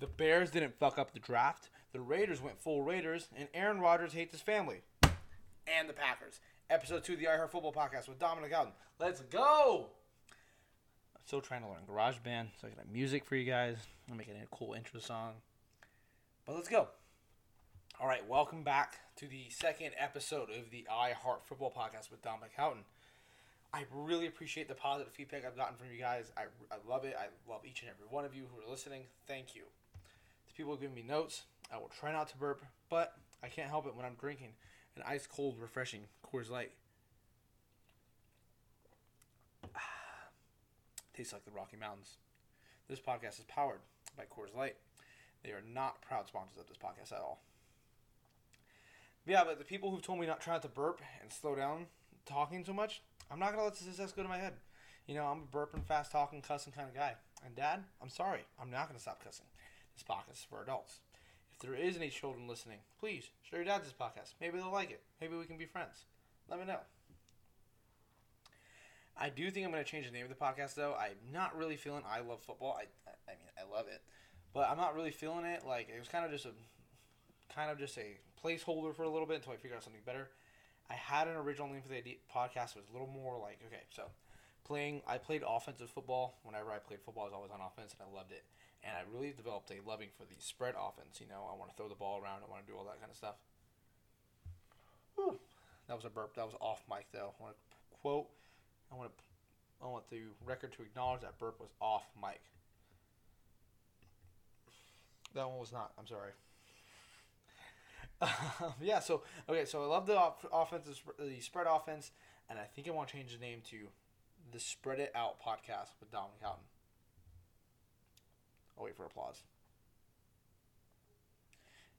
The Bears didn't fuck up the draft. The Raiders went full Raiders, and Aaron Rodgers hates his family. And the Packers. Episode two of the I Heart Football Podcast with Dominic Alden. Let's go! I'm still trying to learn GarageBand, so I can have music for you guys. I'm making a cool intro song. But let's go. All right, welcome back to the second episode of the I Heart Football Podcast with Dominic Houghton. I really appreciate the positive feedback I've gotten from you guys. I, I love it. I love each and every one of you who are listening. Thank you. People give me notes, I will try not to burp, but I can't help it when I'm drinking an ice cold, refreshing Coors Light. Tastes like the Rocky Mountains. This podcast is powered by Coors Light. They are not proud sponsors of this podcast at all. Yeah, but the people who've told me not to try not to burp and slow down talking so much, I'm not gonna let the success go to my head. You know, I'm a burping, fast talking, cussing kind of guy. And Dad, I'm sorry, I'm not gonna stop cussing. This podcast is for adults. If there is any children listening, please show your dad this podcast. Maybe they'll like it. Maybe we can be friends. Let me know. I do think I'm going to change the name of the podcast, though. I'm not really feeling I love football. I, I mean, I love it, but I'm not really feeling it. Like it was kind of just a, kind of just a placeholder for a little bit until I figure out something better. I had an original name for the podcast. It was a little more like okay, so playing. I played offensive football. Whenever I played football, I was always on offense, and I loved it. And I really developed a loving for the spread offense. You know, I want to throw the ball around. I want to do all that kind of stuff. Whew. That was a burp. That was off mic though. I want to quote. I want to. I want the record to acknowledge that burp was off mic. That one was not. I'm sorry. yeah. So okay. So I love the off- offensive, the spread offense, and I think I want to change the name to the Spread It Out podcast with Dominic Houghton. I'll wait for applause.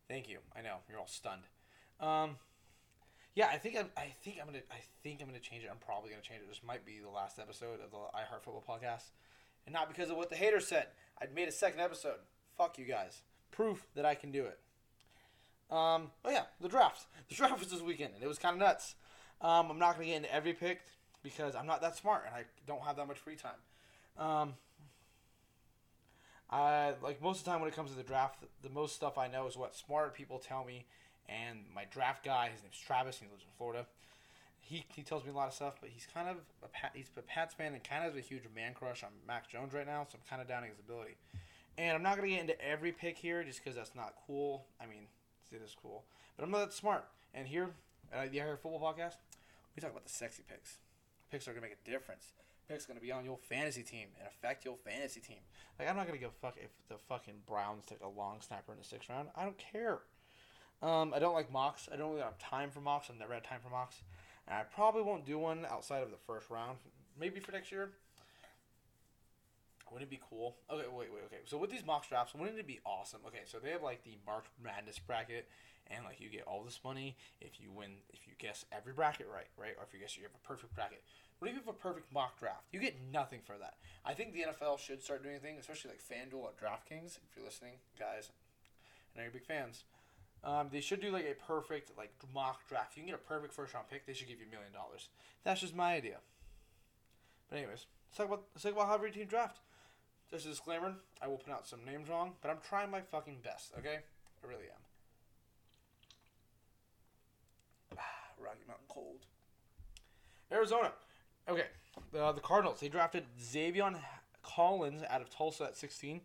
Thank you. I know you're all stunned. Um, yeah, I think I'm. I think I'm gonna. I think I'm gonna change it. I'm probably gonna change it. This might be the last episode of the I Heart Football podcast, and not because of what the haters said. I made a second episode. Fuck you guys. Proof that I can do it. Um. Oh yeah, the draft. The draft was this weekend, and it was kind of nuts. Um, I'm not gonna get into every pick because I'm not that smart, and I don't have that much free time. Um. I like most of the time when it comes to the draft, the most stuff I know is what smart people tell me and my draft guy, his name's Travis. He lives in Florida. He, he tells me a lot of stuff, but he's kind of a Pat, he's a Pats fan and kind of has a huge man crush on Mac Jones right now. So I'm kind of doubting his ability. And I'm not gonna get into every pick here just because that's not cool. I mean, it is cool, but I'm not that smart. And here at the Air Football Podcast, we talk about the sexy picks. Picks are gonna make a difference. Picks gonna be on your fantasy team and affect your fantasy team. Like I'm not gonna give a fuck if the fucking Browns take a long snapper in the sixth round. I don't care. Um, I don't like mocks. I don't really have time for mocks. I've never had time for mocks. And I probably won't do one outside of the first round. Maybe for next year. Wouldn't it be cool? Okay, wait, wait, okay. So with these mock drafts, wouldn't it be awesome? Okay, so they have like the March Madness bracket, and like you get all this money if you win, if you guess every bracket right, right, or if you guess you have a perfect bracket. What if you have a perfect mock draft? You get nothing for that. I think the NFL should start doing things, especially like FanDuel or DraftKings. If you're listening, guys, I know you're big fans. Um, they should do like a perfect like mock draft. You can get a perfect first round pick. They should give you a million dollars. That's just my idea. But anyways, let's talk about let's talk about how every team draft. Just a disclaimer: I will pronounce some names wrong, but I'm trying my fucking best. Okay, I really am. Rocky Mountain cold. Arizona. Okay, uh, the Cardinals. They drafted Zaven Collins out of Tulsa at 16.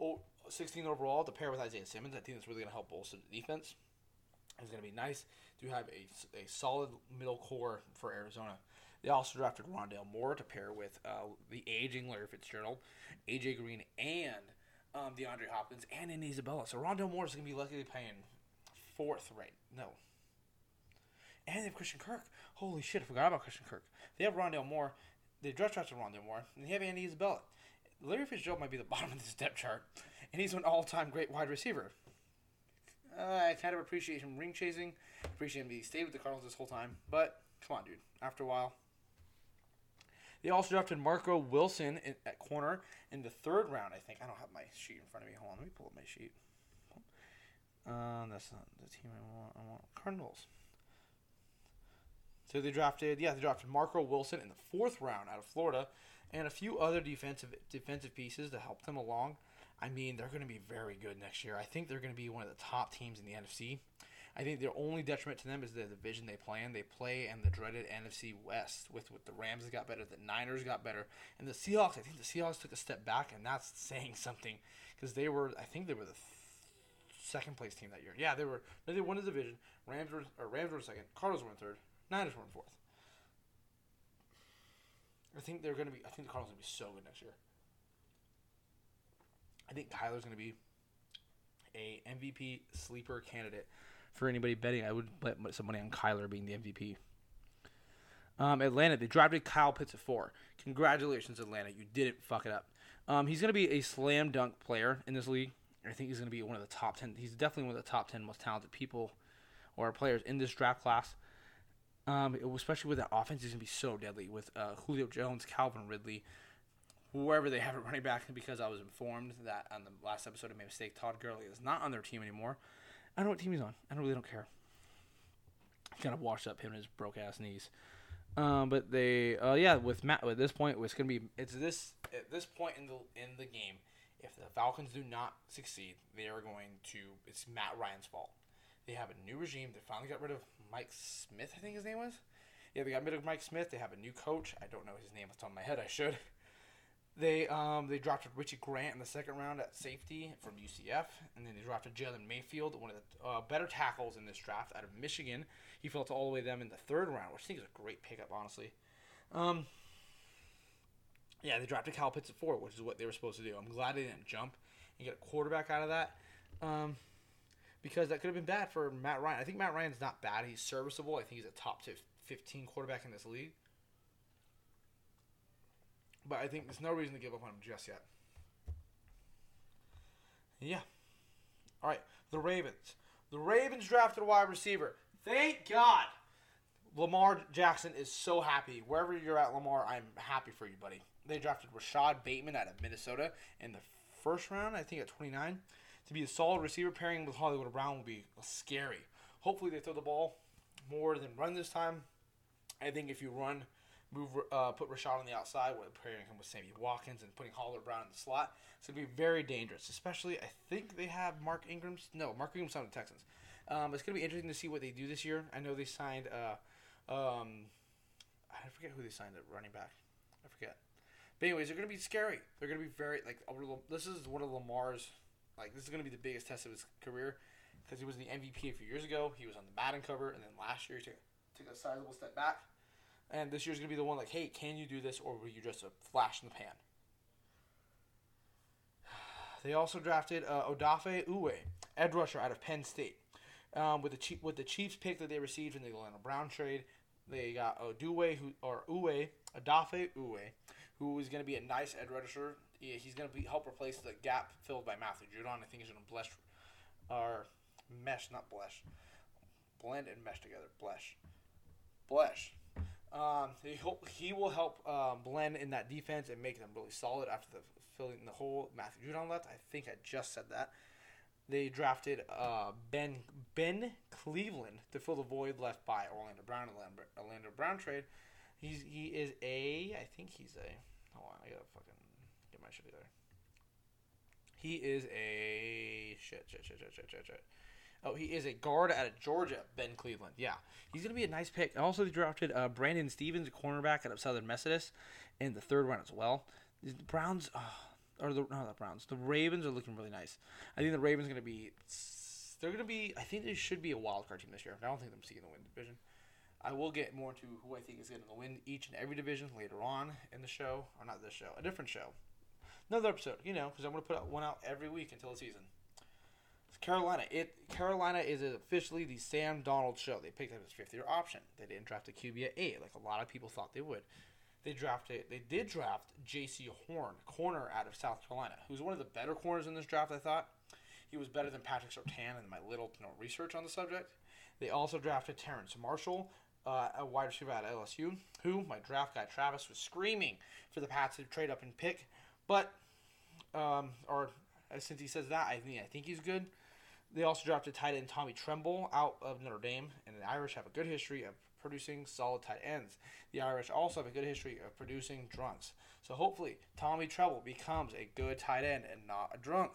Oh, 16 overall to pair with Isaiah Simmons. I think that's really going to help bolster the defense. It's going to be nice to have a, a solid middle core for Arizona. They also drafted Rondale Moore to pair with uh, the aging Larry Fitzgerald, AJ Green, and um, DeAndre Hopkins, and in Isabella. So Rondale Moore is going to be luckily playing fourth right. No. And they have Christian Kirk. Holy shit, I forgot about Christian Kirk. They have Rondale Moore. They draft drafted Rondale Moore, and they have Andy Isabella. Larry Fitzgerald might be the bottom of this depth chart, and he's an all-time great wide receiver. Uh, I kind of appreciate him ring chasing, appreciate him. He stayed with the Cardinals this whole time, but come on, dude. After a while, they also drafted Marco Wilson in, at corner in the third round. I think I don't have my sheet in front of me. Hold on, let me pull up my sheet. Uh, that's not the team I want. I want Cardinals. So they drafted, yeah, they drafted Marco Wilson in the fourth round out of Florida, and a few other defensive defensive pieces to help them along. I mean, they're going to be very good next year. I think they're going to be one of the top teams in the NFC. I think their only detriment to them is the division they play in. They play in the dreaded NFC West with with the Rams got better, the Niners got better, and the Seahawks. I think the Seahawks took a step back, and that's saying something because they were. I think they were the th- second place team that year. Yeah, they were. They won the division. Rams were or Rams were second. Cardinals were in third. Niners were in fourth. I think they're going to be. I think the Cardinals are to be so good next year. I think Kyler's going to be a MVP sleeper candidate for anybody betting. I would bet some money on Kyler being the MVP. Um, Atlanta, they drafted Kyle Pitts at four. Congratulations, Atlanta. You didn't fuck it up. Um, he's going to be a slam dunk player in this league. I think he's going to be one of the top 10. He's definitely one of the top 10 most talented people or players in this draft class. Um, especially with that offense, he's going to be so deadly with uh, Julio Jones, Calvin Ridley, whoever they have at running back. Because I was informed that on the last episode I made a mistake, Todd Gurley is not on their team anymore. I don't know what team he's on. I don't really don't care. Kind of washed up him and his broke ass knees. Um, but they, uh, yeah, with Matt, at this point, it's gonna be it's this at this point in the in the game. If the Falcons do not succeed, they are going to. It's Matt Ryan's fault. They have a new regime. They finally got rid of Mike Smith. I think his name was. Yeah, they got rid of Mike Smith. They have a new coach. I don't know his name off the top of my head. I should. They um they drafted Richie Grant in the second round at safety from UCF, and then they drafted Jalen Mayfield, one of the uh, better tackles in this draft out of Michigan. He fell to all the way them in the third round, which I think is a great pickup, honestly. Um, yeah, they drafted Kyle Pitts at four, which is what they were supposed to do. I'm glad they didn't jump and get a quarterback out of that, um, because that could have been bad for Matt Ryan. I think Matt Ryan's not bad; he's serviceable. I think he's a top 15 quarterback in this league. But I think there's no reason to give up on him just yet. Yeah. All right. The Ravens. The Ravens drafted a wide receiver. Thank God. Lamar Jackson is so happy. Wherever you're at, Lamar, I'm happy for you, buddy. They drafted Rashod Bateman out of Minnesota in the first round, I think at 29. To be a solid receiver pairing with Hollywood Brown will be scary. Hopefully, they throw the ball more than run this time. I think if you run move uh, put Rashod on the outside pairing him with Sammy Watkins and putting Hollywood Brown in the slot. It's gonna be very dangerous. Especially, I think they have Mark Ingram's. No, Mark Ingram's on the Texans. Um, it's gonna be interesting to see what they do this year. I know they signed. Uh, um, I forget who they signed at running back. I forget. But anyways, they're gonna be scary. They're gonna be very like. This is one of Lamar's. Like this is gonna be the biggest test of his career because he was the MVP a few years ago. He was on the Madden cover, and then last year he took, took a sizable step back. And this year's gonna be the one like, hey, can you do this, or were you just a flash in the pan? They also drafted uh, Odafe Oweh, edge rusher out of Penn State. Um, with the Chief, with the Chiefs pick that they received in the Orlando Brown trade, they got Oduwe who or Oweh Odafe Oweh, who is going to be a nice edge rusher. Yeah, he's going to be help replace the gap filled by Matthew Judon. I think he's going to blesh or mesh, not blesh, blend and mesh together. Blesh, blesh. Um, he hope he will help um, blend in that defense and make them really solid after the filling the hole Matthew Judon left. I think I just said that. They drafted uh, Ben Ben Cleveland to fill the void left by Orlando Brown and Orlando Brown trade. He's he is a I think he's a hold on I gotta fucking my shit together. He is a shit shit shit shit shit shit shit. Oh, he is a guard out of Georgia, Ben Cleveland. Yeah, he's gonna be a nice pick. Also, they drafted uh, Brandon Stephens, a cornerback out of Southern Methodist, in the third round as well. The Browns, oh, or the no, the Browns, the Ravens are looking really nice. I think the Ravens are gonna be, they're gonna be. I think they should be a wild card team this year. I don't think they're seeing the win division. I will get more into who I think is going to win each and every division later on in the show, or not this show, a different show, another episode. You know, because I'm going to put one out every week until the season. Carolina. It Carolina is officially the Sam Darnold show. They picked up his fifth year option. They didn't draft a QB at eight, like a lot of people thought they would. They drafted. They did draft Jaycee Horn, corner out of South Carolina, who's one of the better corners in this draft. I thought he was better than Patrick Surtain in my little research on the subject. They also drafted Terrace Marshall, uh, a wide receiver at LSU, who my draft guy Travis was screaming for the Pats to trade up and pick, but um, or since he says that, I think I think he's good. They also drafted tight end Tommy Tremble out of Notre Dame, and the Irish have a good history of producing solid tight ends. The Irish also have a good history of producing drunks. So hopefully, Tommy Tremble becomes a good tight end and not a drunk.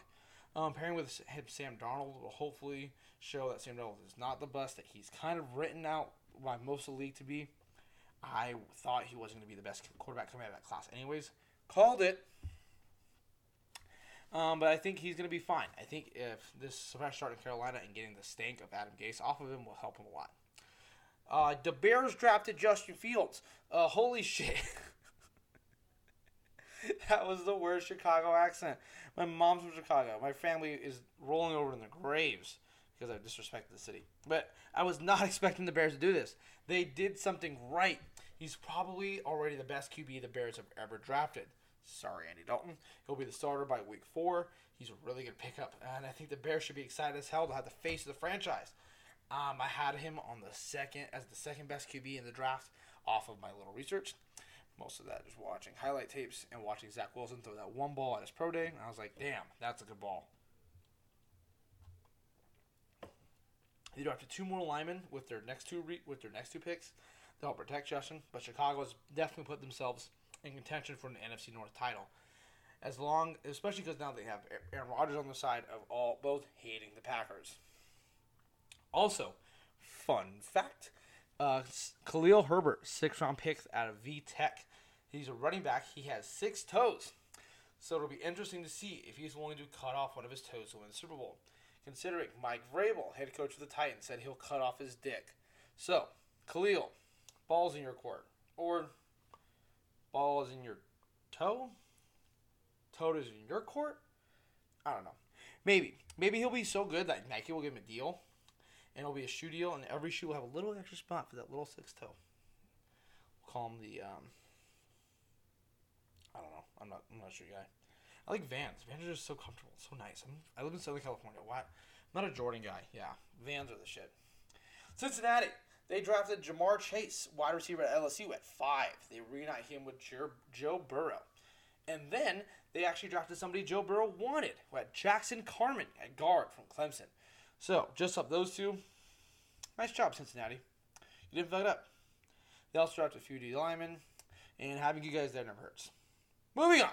Um, pairing with him, Sam Darnold will hopefully show that Sam Darnold is not the best that he's kind of written out by most of the league to be. I thought he wasn't going to be the best quarterback coming out of that class, anyways. Called it. Um, but I think he's going to be fine. I think if this fresh start in Carolina and getting the stank of Adam Gase off of him will help him a lot. Uh, the Bears drafted Justin Fields. Uh, holy shit. that was the worst Chicago accent. My mom's from Chicago. My family is rolling over in their graves because I disrespected the city. But I was not expecting the Bears to do this. They did something right. He's probably already the best QB the Bears have ever drafted. Sorry, Andy Dalton. He'll be the starter by week four. He's a really good pickup, and I think the Bears should be excited as hell to have the face of the franchise. Um, I had him on the second as the second best QB in the draft off of my little research. Most of that is watching highlight tapes and watching Zach Wilson throw that one ball at his pro day. And I was like, damn, that's a good ball. They drafted two more linemen with their next two re- with their next two picks to help protect Justin, but Chicago's definitely put themselves in contention for an NFC North title. As long, especially because now they have Aaron Rodgers on the side of all both hating the Packers. Also, fun fact: uh, Khalil Herbert, six round picks out of V Tech. He's a running back. He has six toes, so it'll be interesting to see if he's willing to cut off one of his toes to win the Super Bowl. Considering Mike Vrabel, head coach of the Titans, said he'll cut off his dick. So, Khalil, balls in your court, or balls in your toe. Toe is in your court. I don't know. Maybe, maybe he'll be so good that Nike will give him a deal and it'll be a shoe deal, and every shoe will have a little extra spot for that little six toe. We'll call him the um. I don't know. I'm not. I'm not a shoe guy. I like Vans. Vans are just so comfortable, so nice. I'm, I live in Southern California. Why? I'm not a Jordan guy. Yeah, Vans are the shit. Cincinnati. They drafted Ja'Marr Chase, wide receiver at LSU, at five. They reunite him with Joe Burrow. And then they actually drafted somebody Joe Burrow wanted, who had Jackson Carman at guard from Clemson. So, just up those two, nice job, Cincinnati. You didn't fuck it up. They also drafted a few D linemen, and having you guys there never hurts. Moving on.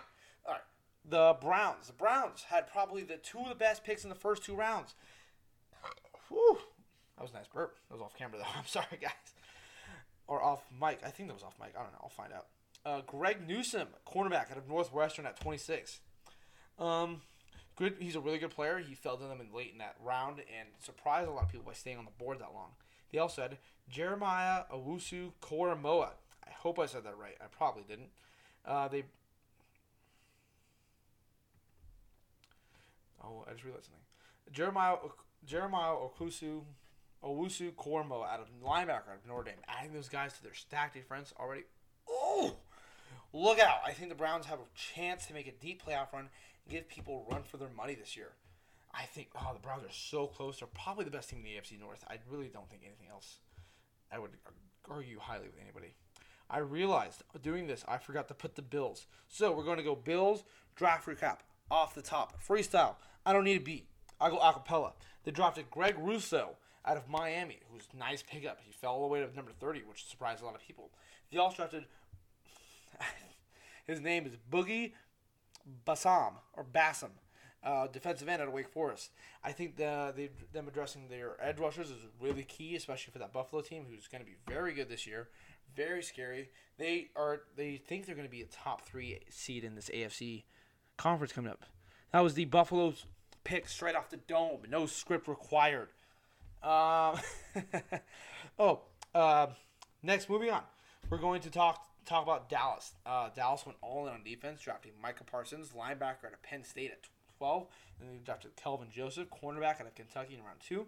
All right. The Browns. The Browns had probably the two of the best picks in the first two rounds. Whew. That was a nice burp. That was off camera, though. I'm sorry, guys. Or off mic. I think that was off mic. I don't know. I'll find out. Uh, Greg Newsome, cornerback out of Northwestern at 26. Um, good. He's a really good player. He fell to them in late in that round and surprised a lot of people by staying on the board that long. They also had Jeremiah Owusu Koramoah. I hope I said that right. I probably didn't. Uh, they. Oh, I just realized something. Jeremiah Jeremiah Okusu Owusu Kormo out of linebacker out of Notre Dame. Adding those guys to their stacked defense already. Oh, look out! I think the Browns have a chance to make a deep playoff run and give people run for their money this year. I think oh the Browns are so close. They're probably the best team in the AFC North. I really don't think anything else. I would argue highly with anybody. I realized doing this I forgot to put the Bills. So we're going to go Bills draft recap off the top freestyle. I don't need a beat. I go acapella. They drafted Greg Rousseau out of Miami, who's nice pickup. He fell all the way to number thirty, which surprised a lot of people. They also drafted. his name is Boogie Bassam or Bassam, uh, defensive end out of Wake Forest. I think the, the them addressing their edge rushers is really key, especially for that Buffalo team, who's going to be very good this year, very scary. They are they think they're going to be a top three seed in this AFC conference coming up. That was the Buffalo's pick straight off the dome, no script required. Um, oh, uh, next, moving on, we're going to talk talk about Dallas. Uh, Dallas went all in on defense, drafting Micah Parsons, linebacker at Penn State at 12. And then they drafted Kelvin Joseph, cornerback out of Kentucky in round two.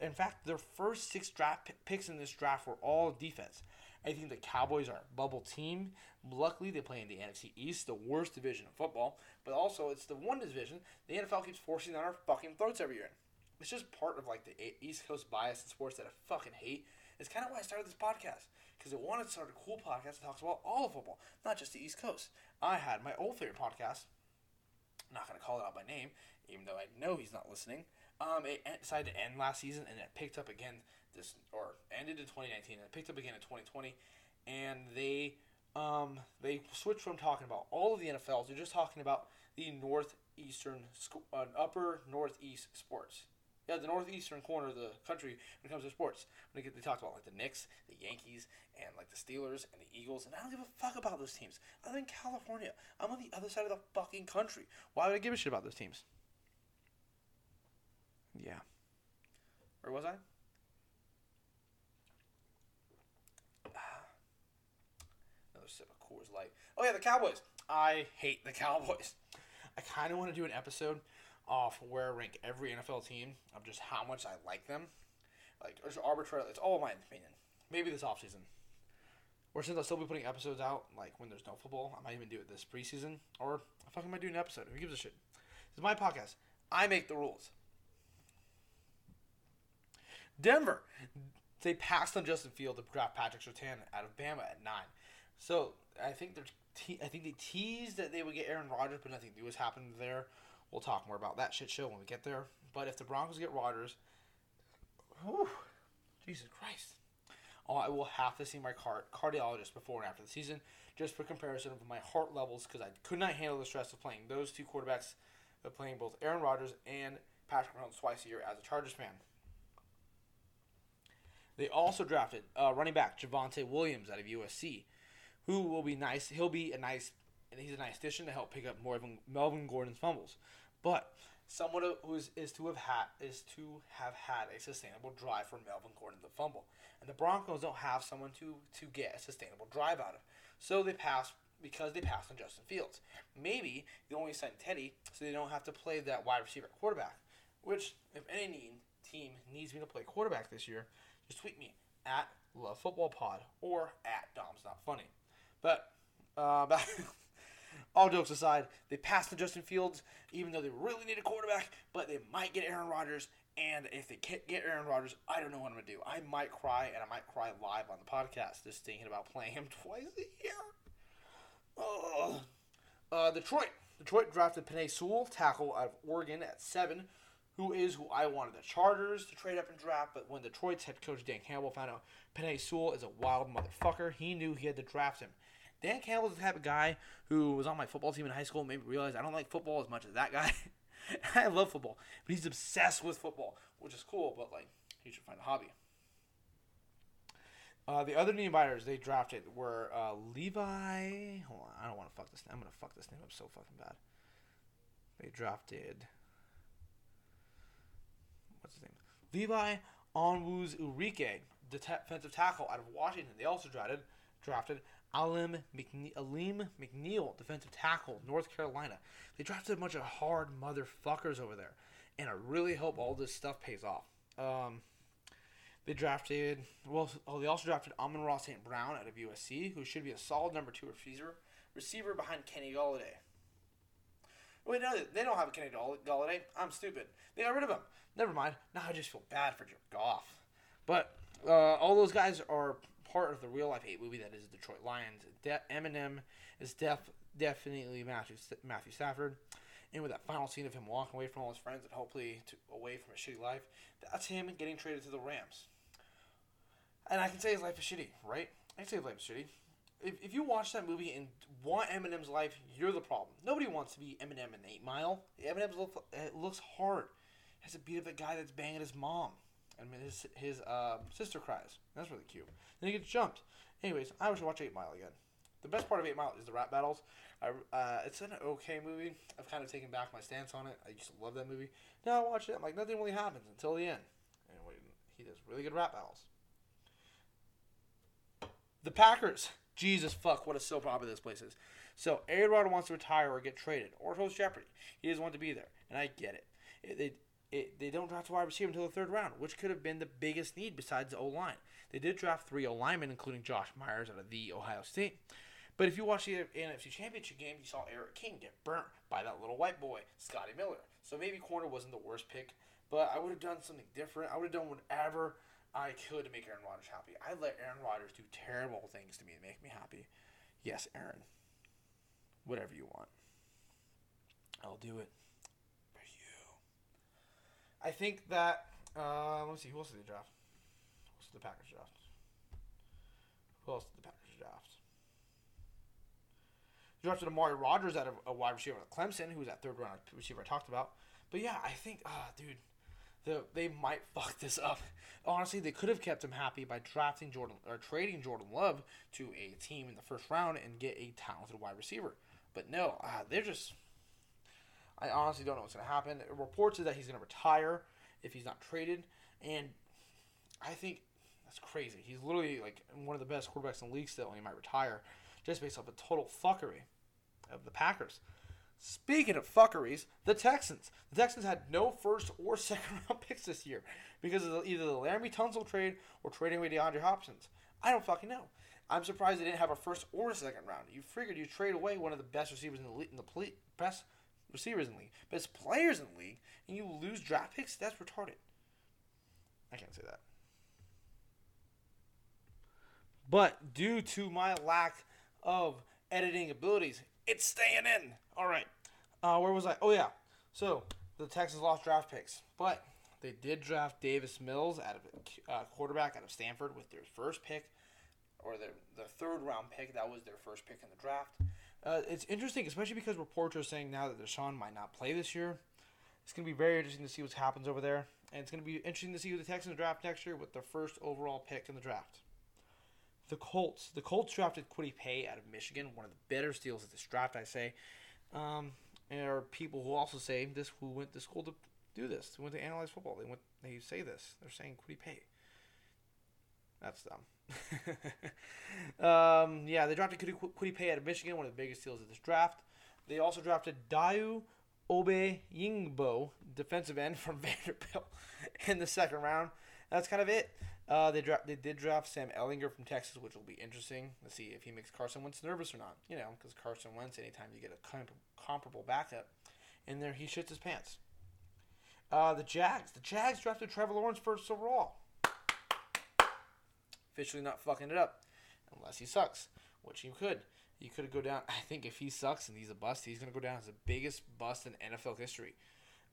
In fact, their first six draft picks in this draft were all defense. I think the Cowboys are a bubble team. Luckily, they play in the NFC East, the worst division of football. But also, it's the one division the NFL keeps forcing down our fucking throats every year. It's just part of like the East Coast bias in sports that I fucking hate. It's kind of why I started this podcast because I wanted to start a cool podcast that talks about all of football, not just the East Coast. I had my old favorite podcast, I'm not to call it out by name, even though I know he's not listening. Um, it decided to end last season, and it picked up again this, or ended in 2019, and it picked up again in 2020, and they, um, they switched from talking about all of the NFLs to just talking about the northeastern, uh, upper northeast sports. Yeah, the northeastern corner of the country when it comes to sports. When they, get, they talked about like the Knicks, the Yankees, and like the Steelers and the Eagles, and I don't give a fuck about those teams. I'm in California. I'm on the other side of the fucking country. Why would I give a shit about those teams? Yeah. Where was I? Ah. Another sip of Coors Light. Oh yeah, the Cowboys. I hate the Cowboys. I kind of want to do an episode off where I rank every NFL team of just how much I like them. Like, it's arbitrary. It's all my opinion. Maybe this offseason. Or since I'll still be putting episodes out, like when there's no football, I might even do it this preseason. Or I fucking might do an episode. Who gives a shit? This is my podcast. I make the rules. Denver. They passed on Justin Field to draft Patrick Surtain out of Bama at nine. So I think they're te- I think they teased that they would get Aaron Rodgers, but nothing new has happened there. We'll talk more about that shit show when we get there. But if the Broncos get Rodgers, whew, Jesus Christ. Oh, I will have to see my car- cardiologist before and after the season, just for comparison of my heart levels, because I could not handle the stress of playing those two quarterbacks, of playing both Aaron Rodgers and Patrick Mahomes twice a year as a Chargers fan. They also drafted uh, running back Javonte Williams out of USC, who will be nice. He'll be a nice, and he's a nice addition to help pick up more of Melvin Gordon's fumbles. But someone who is, is to have had is to have had a sustainable drive for Melvin Gordon to fumble, and the Broncos don't have someone to to get a sustainable drive out of. So they pass because they passed on Justin Fields. Maybe they only signed Teddy so they don't have to play that wide receiver quarterback. Which, if any team needs me to play quarterback this year, just tweet me at Love Football Pod or at Dom's Not Funny. But uh, back, all jokes aside, they passed to Justin Fields, even though they really need a quarterback. But they might get Aaron Rodgers, and if they can't get Aaron Rodgers, I don't know what I'm gonna do. I might cry, and I might cry live on the podcast, just thinking about playing him twice a year. Oh. Uh, Detroit. Detroit drafted Penei Sewell, tackle out of Oregon at seven who is who I wanted the Chargers to trade up and draft, but when Detroit's head coach Dan Campbell found out Penei Sewell is a wild motherfucker, he knew he had to draft him. Dan Campbell's the type of guy who was on my football team in high school, and made me realize I don't like football as much as that guy. I love football, but he's obsessed with football, which is cool, but like he should find a hobby. Uh, the other name buyers they drafted were uh, Levi. Hold on, I don't want to fuck this. name. I'm gonna fuck this name up so fucking bad. They drafted what's his name? Levi Onwuzurike, defensive tackle out of Washington. They also drafted drafted Alim, McNe- Alim McNeill, defensive tackle, North Carolina. They drafted a bunch of hard motherfuckers over there, and I really hope all this stuff pays off. Um, they drafted well. Oh, they also drafted Amon-Ra St. Brown out of USC, who should be a solid number two receiver receiver behind Kenny Golladay. Wait, no, they don't have a Kenny Golladay. I'm stupid. They got rid of him. Never mind. Now I just feel bad for Goff. But uh, all those guys are part of the real life hate movie that is Detroit Lions. De- Eminem is def- definitely Matthew Matthew Stafford. And with that final scene of him walking away from all his friends and hopefully to, away from a shitty life, that's him getting traded to the Rams. And I can say his life is shitty, right? I can say his life is shitty if, if you watch that movie and want Eminem's life, you're the problem. Nobody wants to be Eminem in Eight Mile. Eminem look, looks hard. Has to beat up a guy that's banging his mom, and his his uh, sister cries. That's really cute. Then he gets jumped. Anyways, I wish watch Eight Mile again. The best part of Eight Mile is the rap battles. I, uh, it's an okay movie. I've kind of taken back my stance on it. I used to love that movie. Now I watch it, I'm like nothing really happens until the end. Anyway, he does really good rap battles. The Packers. Jesus fuck, what a soap opera this place is. So Aaron Rodgers wants to retire or get traded or host Jeopardy. He doesn't want to be there, and I get it. it they it, they don't draft a wide receiver until the third round, which could have been the biggest need besides the O line. They did draft three O linemen, including Josh Myers out of the Ohio State. But if you watch the NFC Championship game, you saw Eric King get burnt by that little white boy, Scotty Miller. So maybe corner wasn't the worst pick, but I would have done something different. I would have done whatever I could to make Aaron Rodgers happy. I let Aaron Rodgers do terrible things to me to make me happy. Yes, Aaron. Whatever you want. I'll do it. I think that uh, let's see who else did they draft? Who else did the Packers draft? Who else did the Packers draft? They drafted Amari Rogers out of a wide receiver at Clemson, who was that third round receiver I talked about. But yeah, I think, ah, dude, the, they might fuck this up. Honestly, they could have kept him happy by drafting Jordan or trading Jordan Love to a team in the first round and get a talented wide receiver. But no, uh, they're just. I honestly don't know what's going to happen. Reports is that he's going to retire if he's not traded, and I think that's crazy. He's literally like one of the best quarterbacks in the league still, and he might retire just based off a total fuckery of the Packers. Speaking of fuckeries, the Texans. The Texans had no first or second round picks this year because of either the Laremy Tunsil trade or trading away DeAndre Hopkins. I don't fucking know. I'm surprised they didn't have a first or a second round. You figured you trade away one of the best receivers in the in the best receivers in the league, best players in the league, and you lose draft picks. That's retarded. I can't say that. But due to my lack of editing abilities, it's staying in. All right. Uh, where was I? Oh yeah. So the Texans lost draft picks, but they did draft Davis Mills out of uh, quarterback out of Stanford with their first pick, or their the third round pick. That was their first pick in the draft. Uh, it's interesting, especially because reports are saying now that Deshaun might not play this year. It's going to be very interesting to see what happens over there, and it's going to be interesting to see who the Texans draft next year with their first overall pick in the draft. The Colts. The Colts drafted Kwity Pay out of Michigan, one of the better steals of this draft, I say. Um, and there are people who also say this who went to school to do this, who went to analyze football. They went. They say this. They're saying Kwity Pay. That's dumb. um, yeah, they drafted Kwity Paye out of Michigan, one of the biggest steals of this draft. They also drafted Dayo Odeyingbo, defensive end from Vanderbilt, in the second round. That's kind of it. Uh, they dra- they did draft Sam Ehlinger from Texas, which will be interesting to see if he makes Carson Wentz nervous or not. You know, because Carson Wentz, anytime you get a comp- comparable backup, in there he shits his pants. Uh, the Jags. The Jags drafted Trevor Lawrence first overall. Officially not fucking it up, unless he sucks, which he could. He could go down. I think if he sucks and he's a bust, he's gonna go down as the biggest bust in NFL history.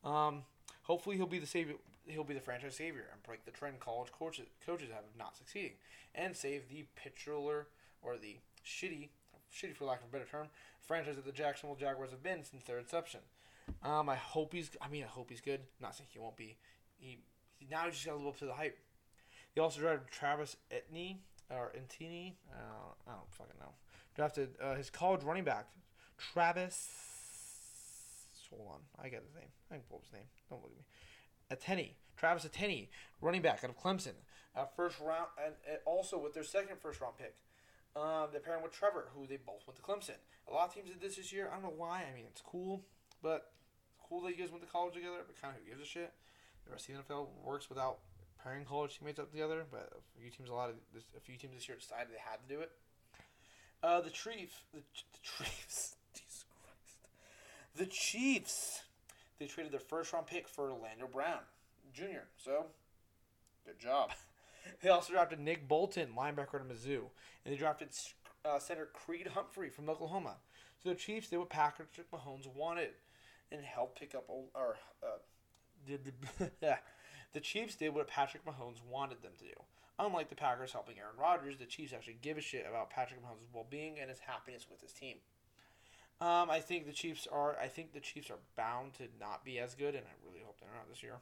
Um, hopefully he'll be the savior. He'll be the franchise savior and break the trend college coaches coaches have of not succeeding, and save the titular or the shitty, shitty for lack of a better term, franchise that the Jacksonville Jaguars have been since their inception. Um, I hope he's. I mean, I hope he's good. not saying he won't be. He, he now just got to live up to the hype. He also drafted Travis Etney or Entini. Uh, I don't fucking know. Drafted uh, his college running back, Travis. Hold on, I got his name. I can pull up his name. Don't look at me. Ateni, Travis Ateni, running back out of Clemson. Uh, first round, and, and also with their second first round pick. Um, they're pairing with Trevor, who they both went to Clemson. A lot of teams did this this year. I don't know why. I mean, it's cool, but it's cool that you guys went to college together. But kind of who gives a shit? The rest of the NFL works without pairing college teammates up together. But a few teams, a lot of this, a few teams this year decided they had to do it. Uh, the Chiefs, the, the Chiefs, Jesus Christ, the Chiefs. They traded their first round pick for Orlando Brown Jr. So, good job. They also drafted Nick Bolton, linebacker at Mizzou, and they drafted uh, center Creed Humphrey from Oklahoma. So the Chiefs did what Patrick Mahomes wanted, and helped pick up or uh, did the, yeah, the Chiefs did what Patrick Mahomes wanted them to do. Unlike the Packers helping Aaron Rodgers, the Chiefs actually give a shit about Patrick Mahomes' well-being and his happiness with his team. Um, I think the Chiefs are. I think the Chiefs are bound to not be as good, and I really hope they're not this year.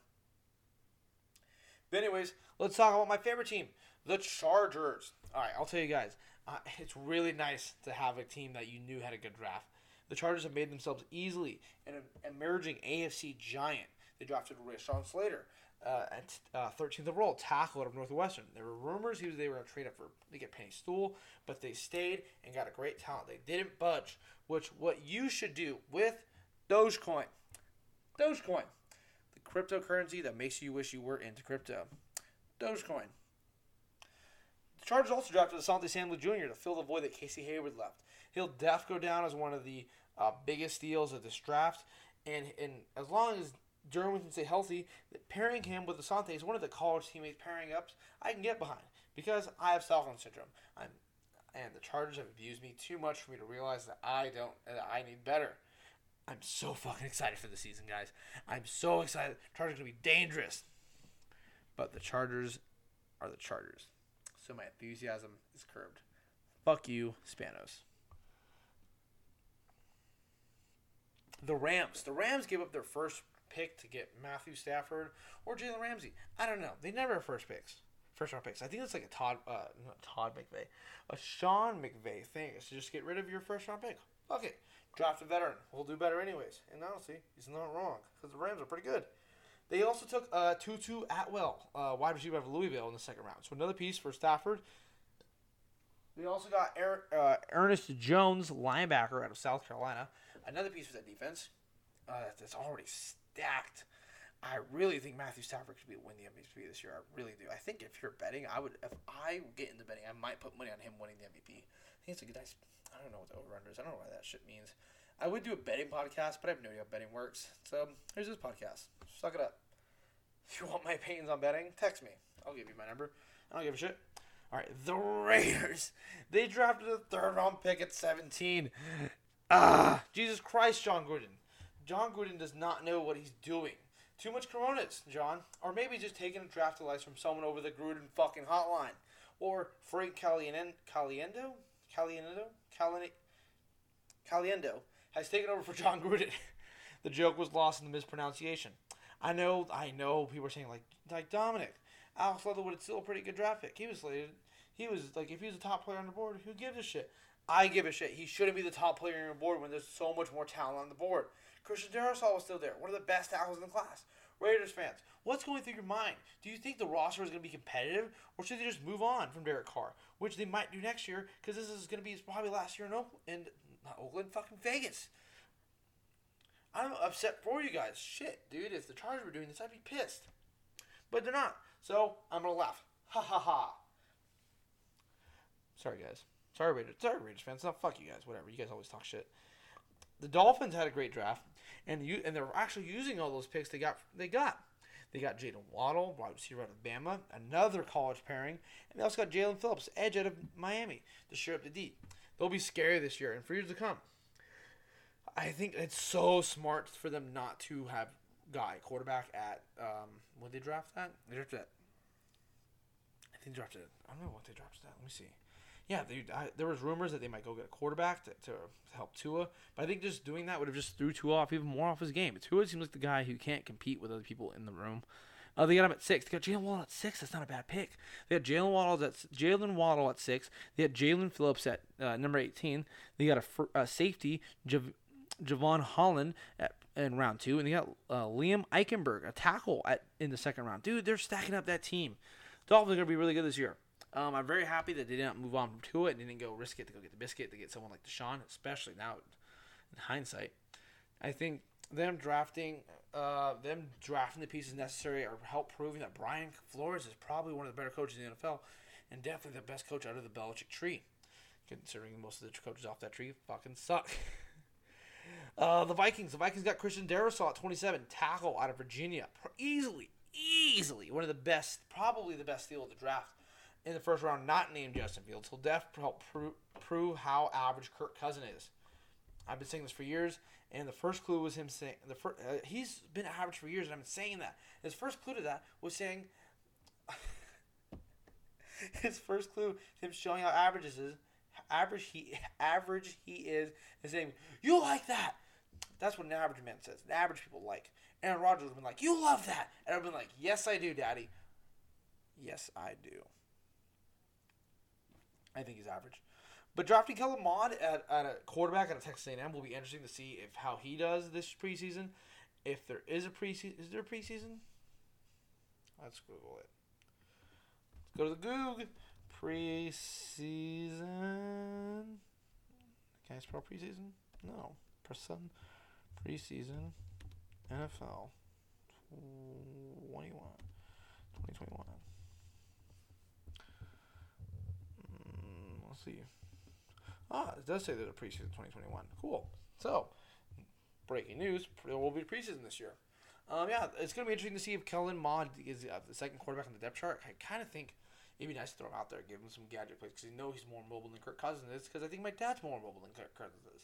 But anyways, let's talk about my favorite team, the Chargers. All right, I'll tell you guys, uh, it's really nice to have a team that you knew had a good draft. The Chargers have made themselves easily an emerging AFC giant. They drafted Rashawn Slater uh, at uh, 13th overall, tackle out of Northwestern. There were rumors he was, they were going to trade up for to get Penny Stool, but they stayed and got a great talent. They didn't budge, which what you should do with Dogecoin. Dogecoin the cryptocurrency that makes you wish you were into crypto. Dogecoin. The Chargers also drafted Asante Samuel Jr. to fill the void that Casey Hayward left. He'll def go down as one of the uh, biggest deals of this draft, and and as long as Derwin can stay healthy, pairing him with Asante is one of the college teammates pairing ups I can get behind because I have Stockholm syndrome. I'm, and the Chargers have abused me too much for me to realize that I don't, that I need better. I'm so fucking excited for the season, guys. I'm so excited. Chargers gonna be dangerous. But the Chargers are the Chargers. So my enthusiasm is curbed. Fuck you, Spanos. The Rams. The Rams gave up their first pick to get Matthew Stafford or Jalen Ramsey. I don't know. They never have first picks. First round picks. I think it's like a Todd uh not Todd McVay. A Sean McVay thing is to just get rid of your first round pick. Fuck it. Draft a veteran. We'll do better anyways. And honestly, he's not wrong. Because the Rams are pretty good. They also took uh, Tutu Atwell, uh, wide receiver of Louisville, in the second round. So another piece for Stafford. They also got er- uh, Ernest Jones, linebacker out of South Carolina. Another piece for that defense. Uh, that's already stacked. I really think Matthew Stafford could be win the MVP this year. I really do. I think if you're betting, I would. If I get into betting, I might put money on him winning the MVP. I think it's a good nice. I don't know what the over under is. I don't know why that shit means. I would do a betting podcast, but I have no idea how betting works. So here's this podcast. Suck it up. If you want my opinions on betting, text me. I'll give you my number. I don't give a shit. All right, the Raiders. They drafted a third round pick at 17. Ah, Jesus Christ, Jon Gruden. Jon Gruden does not know what he's doing. Too much coronas, Jon. Or maybe just taking a draft advice from someone over the Gruden fucking hotline. Or Frank Caliendo? Caliendo? Caliendo? Caliendo? Has taken over for Jon Gruden. the joke was lost in the mispronunciation. I know, I know. People are saying like, like Dominic, Alex Leatherwood is still a pretty good draft pick. He was slated. He was like, if he was a top player on the board, who gives a shit? I give a shit. He shouldn't be the top player on the board when there's so much more talent on the board. Christian Darrisaw was still there, one of the best tackles in the class. Raiders fans, what's going through your mind? Do you think the roster is going to be competitive, or should they just move on from Derek Carr, which they might do next year because this is going to be probably last year in Oakland, not Oakland, fucking Vegas. I'm upset for you guys. Shit, dude, if the Chargers were doing this, I'd be pissed. But they're not. So I'm gonna laugh. Ha ha ha. Sorry guys. Sorry Raiders. Sorry Raiders fans. No, fuck you guys. Whatever. You guys always talk shit. The Dolphins had a great draft, and you and they're actually using all those picks they got. They got. They got Jaden Waddle, wide receiver out of Bama, another college pairing, and they also got Jaelan Phillips, edge out of Miami, to share up the D. They'll be scary this year and for years to come. I think it's so smart for them not to have guy quarterback at um when they draft that they drafted that. I think they drafted it. I don't know what they drafted that. Let me see. Yeah, they, I, there was rumors that they might go get a quarterback to, to help Tua, but I think just doing that would have just threw Tua off even more off his game. Tua seems like the guy who can't compete with other people in the room. Uh, they got him at six. They got Jaylen Waddle at six. That's not a bad pick. They had Jaylen Waddle at Jaylen Waddle at six. They had Jaelan Phillips at uh, number eighteen. They got a, a safety, Jav- Jevon Holland at in round two, and they got uh, Liam Eichenberg, a tackle at in the second round. Dude, they're stacking up that team. Dolphins are gonna be really good this year. Um, I'm very happy that they didn't move on to it and didn't go risk it to go get the biscuit to get someone like Deshaun, especially now in hindsight. I think them drafting uh, them drafting the pieces necessary or help proving that Brian Flores is probably one of the better coaches in the NFL and definitely the best coach out of the Belichick tree. Considering most of the coaches off that tree fucking suck. Uh, the Vikings. The Vikings got Christian Darrisaw at 27, tackle out of Virginia. Easily, easily one of the best, probably the best deal of the draft in the first round, not named Justin Fields. He'll definitely help prove, prove how average Kirk Cousin is. I've been saying this for years, and the first clue was him saying the first. Uh, he's been average for years, and I've been saying that. His first clue to that was saying. his first clue, him showing how average is, average he average he is, is saying you like that. That's what an average man says. An average people like. Aaron Rodgers would have been like, you love that, and I've been like, yes, I do, Daddy. Yes, I do. I think he's average. But drafting Kellen Mond at, at a quarterback at a Texas A&M will be interesting to see if how he does this preseason. If there is a preseason, is there a preseason? Let's Google it. Let's go to the Google preseason. Can I spell preseason? No. Person preseason NFL 21 2021. Mm, let's see. Ah, it does say there's a preseason 2021. Cool. So, breaking news: there will be a preseason this year. Um, yeah, it's gonna be interesting to see if Kellen Mond is uh, the second quarterback on the depth chart. I kind of think it'd be nice to throw him out there, give him some gadget plays because you know he's more mobile than Kirk Cousins is. Because I think my dad's more mobile than Kirk Cousins is.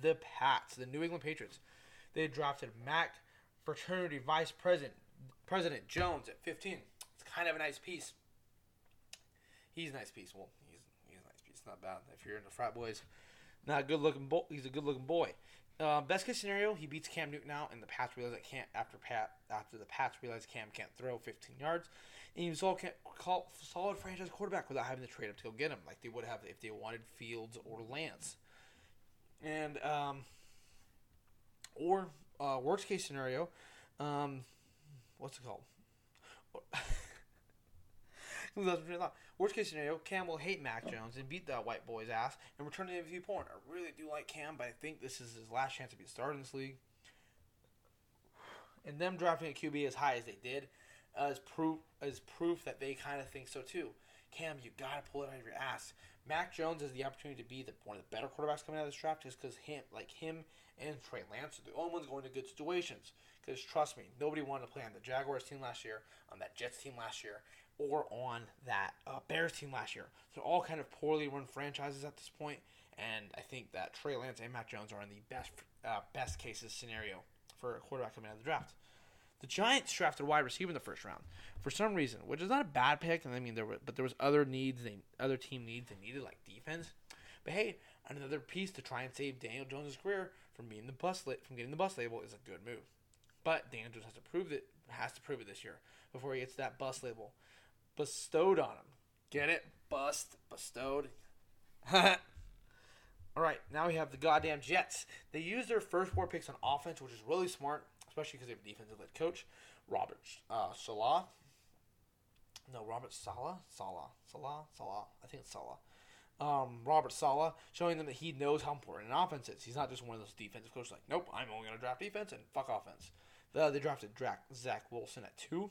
the Pats, the New England Patriots. They drafted Mac fraternity vice president President Jones at 15. It's kind of a nice piece. He's a nice piece. Well, he's he's a nice piece. Not bad if you're into frat boys. Not a good looking boy. He's a good looking boy. Uh, best case scenario, he beats Cam Newton out, and the Pats realize can't after Pat after the Pats realize Cam can't throw 15 yards, and he's all call solid franchise quarterback without having to trade up to go get him like they would have if they wanted Fields or Lance. And um, or uh, worst case scenario, um, what's it called? Worst case scenario, Cam will hate Mac Jones and beat that white boy's ass and return to the MVP point. I really do like Cam, but I think this is his last chance to be started in this league. And them drafting a QB as high as they did uh, is proof is proof that they kind of think so too. Cam, you gotta pull it out of your ass. Mac Jones has the opportunity to be the, one of the better quarterbacks coming out of this draft, just because him, like him and Trey Lance, are the only ones going to good situations. Because trust me, nobody wanted to play on the Jaguars team last year, on that Jets team last year, or on that uh, Bears team last year. They're all kind of poorly run franchises at this point, and I think that Trey Lance and Mac Jones are in the best uh, best cases scenario for a quarterback coming out of the draft. The Giants drafted wide receiver in the first round for some reason, which is not a bad pick. And I mean, there were, but there was other needs, they other team needs they needed like defense. But hey, another piece to try and save Daniel Jones' career from being the bus lit from getting the bus label is a good move. But Daniel Jones has to prove it has to prove it this year before he gets that bus label bestowed on him. Get it? Bust, bestowed. All right, now we have the goddamn Jets. They use their first four picks on offense, which is really smart, especially because they have a defensive head coach, Robert uh, Salah. No, Robert Salah, Salah, Salah, Salah. I think it's Salah. Um, Robert Salah, showing them that he knows how important an offense is. He's not just one of those defensive coaches like, nope, I'm only going to draft defense and fuck offense. The, they drafted Zach Wilson at two,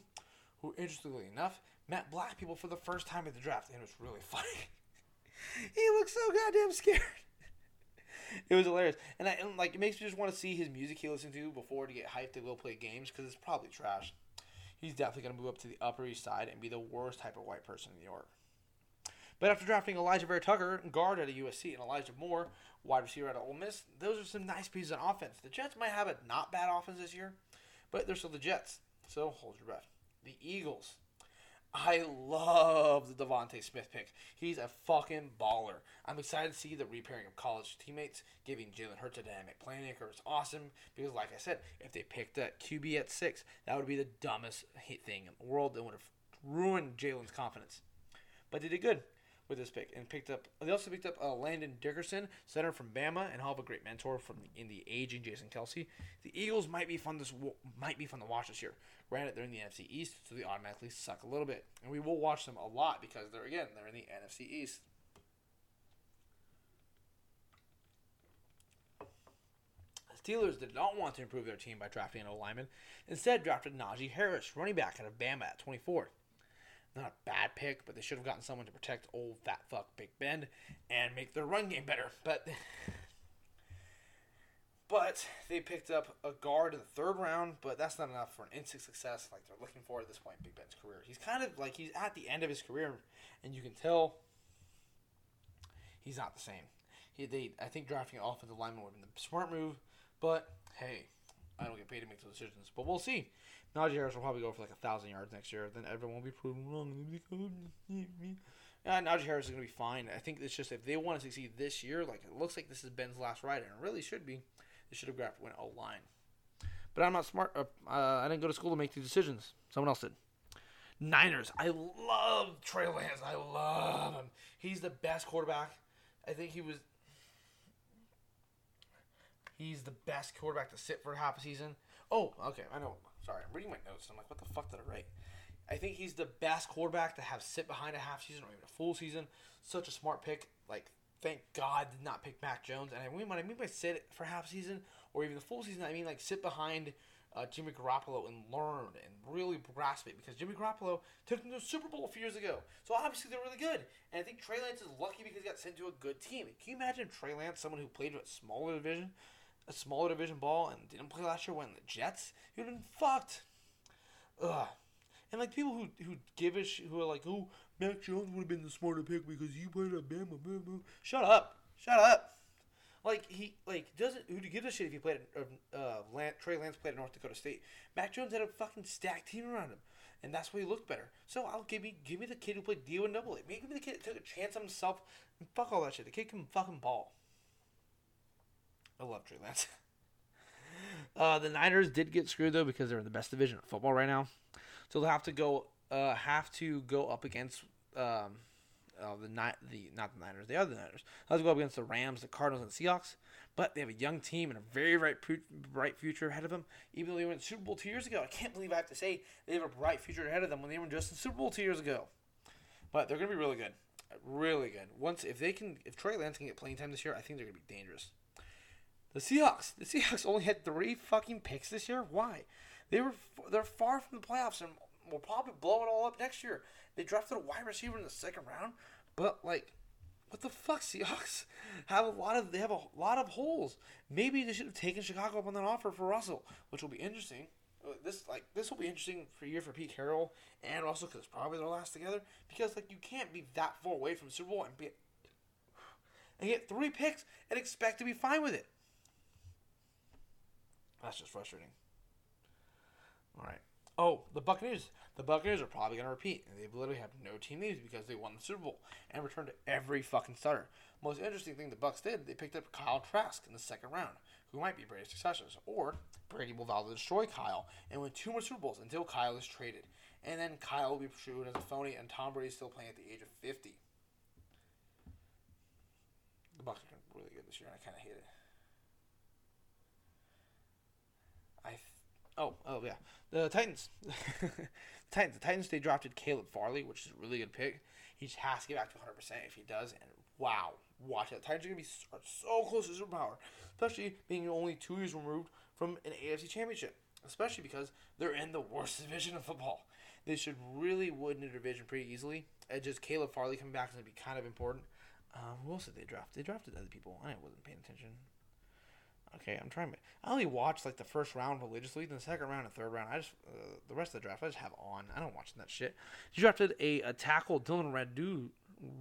who, interestingly enough, met black people for the first time at the draft, and it was really funny. he looked so goddamn scared. it was hilarious, and, I, and like it makes me just want to see his music he listened to before to get hyped to go play games because it's probably trash. He's definitely gonna move up to the Upper East Side and be the worst type of white person in New York. But after drafting Alijah Vera-Tucker, guard at a USC, and Elijah Moore, wide receiver at Ole Miss, those are some nice pieces on offense. The Jets might have a not bad offense this year, but they're still the Jets, so hold your breath. The Eagles I love the DeVonta Smith pick. He's a fucking baller. I'm excited to see the repairing of college teammates, giving Jalen Hurts a dynamic playmaker is awesome because, like I said, if they picked that QB at six, that would be the dumbest thing in the world. That would have ruined Jalen's confidence. But they did good with this pick and picked up. They also picked up uh, Landon Dickerson, center from Bama, and have a great mentor from the, in the aging Jason Kelce. The Eagles might be fun this might be fun to watch this year. Granted, they're in the NFC East, so they automatically suck a little bit, and we will watch them a lot because they're again they're in the NFC East. Steelers did not want to improve their team by drafting an O lineman. Instead, drafted Najee Harris, running back out of Bama at 24 not a bad pick, but they should have gotten someone to protect old fat fuck Big Ben and make their run game better. But but they picked up a guard in the third round, but that's not enough for an instant success like they're looking for at this point in Big Ben's career. He's kind of like he's at the end of his career, and you can tell he's not the same. He they I think drafting an offensive lineman would have been the smart move, but hey, I don't get paid to make those decisions. But we'll see. Najee Harris will probably go for like a thousand yards next year. Then everyone will be proven wrong. Yeah, Najee Harris is going to be fine. I think it's just if they want to succeed this year, like it looks like this is Ben's last ride, and it really should be. They should have grabbed went O line. But I'm not smart. Uh, uh, I didn't go to school to make these decisions. Someone else did. Niners. I love Trey Lance. I love him. He's the best quarterback. I think he was. He's the best quarterback to sit for half a season. Oh, okay. I know. Sorry, I'm reading my notes. I'm like, what the fuck did I write? I think he's the best quarterback to have sit behind a half season or even a full season. Such a smart pick. Like, thank God did not pick Mac Jones. And I mean, when I mean by sit for half season or even the full season, I mean like sit behind uh, Jimmy Garoppolo and learn and really grasp it because Jimmy Garoppolo took them to the Super Bowl a few years ago. So obviously they're really good. And I think Trey Lance is lucky because he got sent to a good team. Can you imagine Trey Lance, someone who played in a smaller division, a smaller division ball and didn't play last year when the Jets? you'd have been fucked. Ugh. And like people who who give a sh- who are like, oh, Mac Jones would have been the smarter pick because you played at Bama. Bama. Shut up. Shut up. Like he like doesn't who give a shit if he played at uh Trey Lance played at North Dakota State. Mac Jones had a fucking stacked team around him, and that's why he looked better. So I'll give me give me the kid who played D one double A. Maybe the kid that took a chance on himself. And fuck all that shit. The kid can fucking ball. I love Trey Lance. uh, the Niners did get screwed though because they're in the best division of football right now, so they'll have to go uh have to go up against um uh, the not the not the Niners, the other Niners. Let's go up against the Rams, the Cardinals, and the Seahawks. But they have a young team and a very bright, bright future ahead of them. Even though they went to Super Bowl two years ago, I can't believe I have to say they have a bright future ahead of them when they were just in Super Bowl two years ago. But they're gonna be really good, really good. Once if they can, if Trey Lance can get playing time this year, I think they're gonna be dangerous. The Seahawks, the Seahawks only had three fucking picks this year. Why? They were they're far from the playoffs and will probably blow it all up next year. They drafted a wide receiver in the second round, but like, what the fuck? Seahawks have a lot of they have a lot of holes. Maybe they should have taken Chicago up on that offer for Russell, which will be interesting. Uh, this like this will be interesting for year for Pete Carroll and Russell because it's probably their last together. Because like you can't be that far away from Super Bowl and be and get three picks and expect to be fine with it. That's just frustrating. All right. Oh, the Buccaneers. The Buccaneers are probably going to repeat, and they literally have no team needs because they won the Super Bowl and returned to every fucking starter. Most interesting thing the Bucks did, they picked up Kyle Trask in the second round, who might be Brady's successor, or Brady will vow to destroy Kyle and win two more Super Bowls until Kyle is traded, and then Kyle will be pursued as a phony, and Tom Brady is still playing at the age of fifty. The Bucks are really good this year, and I kind of hate it. I Oh, oh yeah. The Titans. Titans. The Titans. They drafted Caleb Farley, which is a really good pick. He just has to get back to 100 percent if he does. And wow, watch it. The Titans are gonna be so, so close to superpower, especially being only two years removed from an AFC Championship. Especially because they're in the worst division of football. They should really win the division pretty easily. And just Caleb Farley coming back is gonna be kind of important. Um, who else did they draft? They drafted other people. I wasn't paying attention. Okay, I'm trying. To, I only watch like the first round religiously, then the second round and third round. I just uh, the rest of the draft I just have on. I don't watch that shit. He drafted a, a tackle Dillon Radu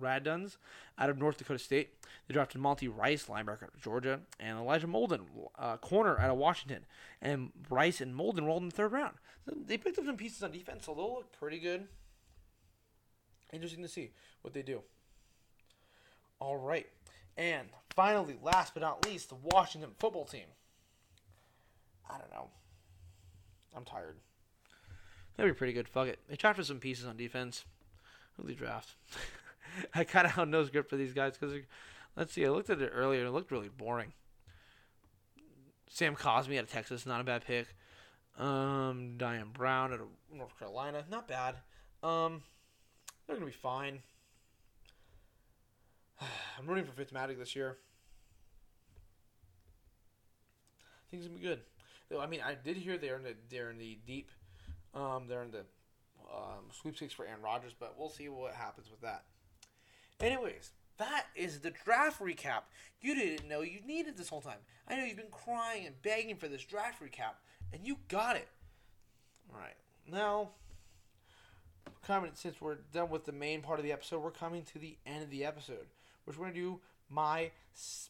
Radunz out of North Dakota State. They drafted Monty Rice, linebacker out of Georgia, and Elijah Molden, uh, corner out of Washington. And Rice and Molden rolled in the third round. So they picked up some pieces on defense, so they'll look pretty good. Interesting to see what they do. All right. And finally, last but not least, the Washington football team. I don't know. I'm tired. That'd be pretty good. Fuck it. They drafted some pieces on defense. They draft? I kind of have no script for these guys because, let's see, I looked at it earlier it looked really boring. Sam Cosmi out of Texas, not a bad pick. Um, Dyami Brown out of North Carolina, not bad. Um, they're gonna be fine. I'm rooting for Fitzmagic this year. I think it's gonna be good. I mean, I did hear they're in the they're in the deep, um, they're in the um, sweepstakes for Aaron Rodgers, but we'll see what happens with that. Anyways, that is the draft recap. You didn't know you needed this whole time. I know you've been crying and begging for this draft recap, and you got it. All right, now coming since we're done with the main part of the episode, we're coming to the end of the episode which we're going to do my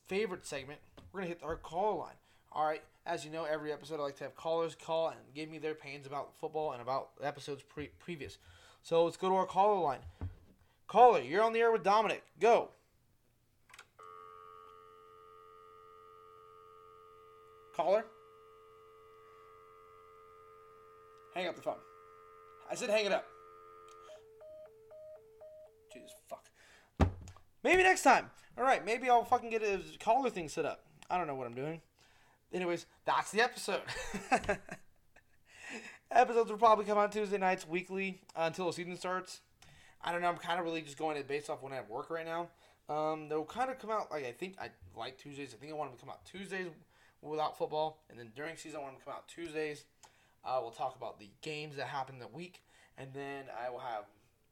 favorite segment. We're going to hit our call line. All right, as you know, every episode I like to have callers call and give me their pains about football and about episodes pre- previous. So let's go to our caller line. Caller, you're on the air with Dominic. Go. Caller? Hang up the phone. I said hang it up. Jesus fuck. Maybe next time. All right, maybe I'll fucking get a caller thing set up. I don't know what I'm doing. Anyways, that's the episode. Episodes will probably come on Tuesday nights weekly uh, until the season starts. I don't know. I'm kind of really just going it based off when I have work right now. Um, they'll kind of come out like I think I like Tuesdays. I think I want them to come out Tuesdays without football, and then during season I want them to come out Tuesdays. Uh, we'll talk about the games that happened the week, and then I will have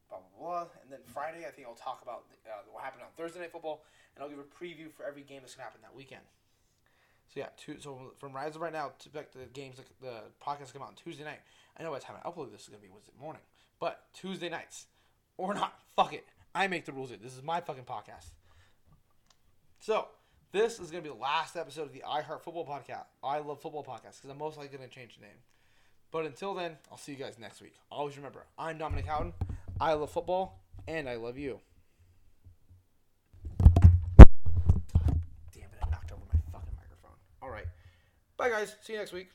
blah blah blah. And then Friday, I think I'll talk about uh, what happened on Thursday Night Football, and I'll give a preview for every game that's gonna happen that weekend. So yeah, two, so from Rise of right now to back the games, the podcast come out on Tuesday night. I know by the time I upload this is gonna be Wednesday morning, but Tuesday nights or not, fuck it. I make the rules. Here. This is my fucking podcast. So This is to be the last episode of the I Heart Football podcast. I love football podcast because I'm most likely to change the name. But until then, I'll see you guys next week. Always remember, I'm Dominic Houghton. I love football, and I love you. Damn it, I knocked over my fucking microphone. All right. Bye, guys. See you next week.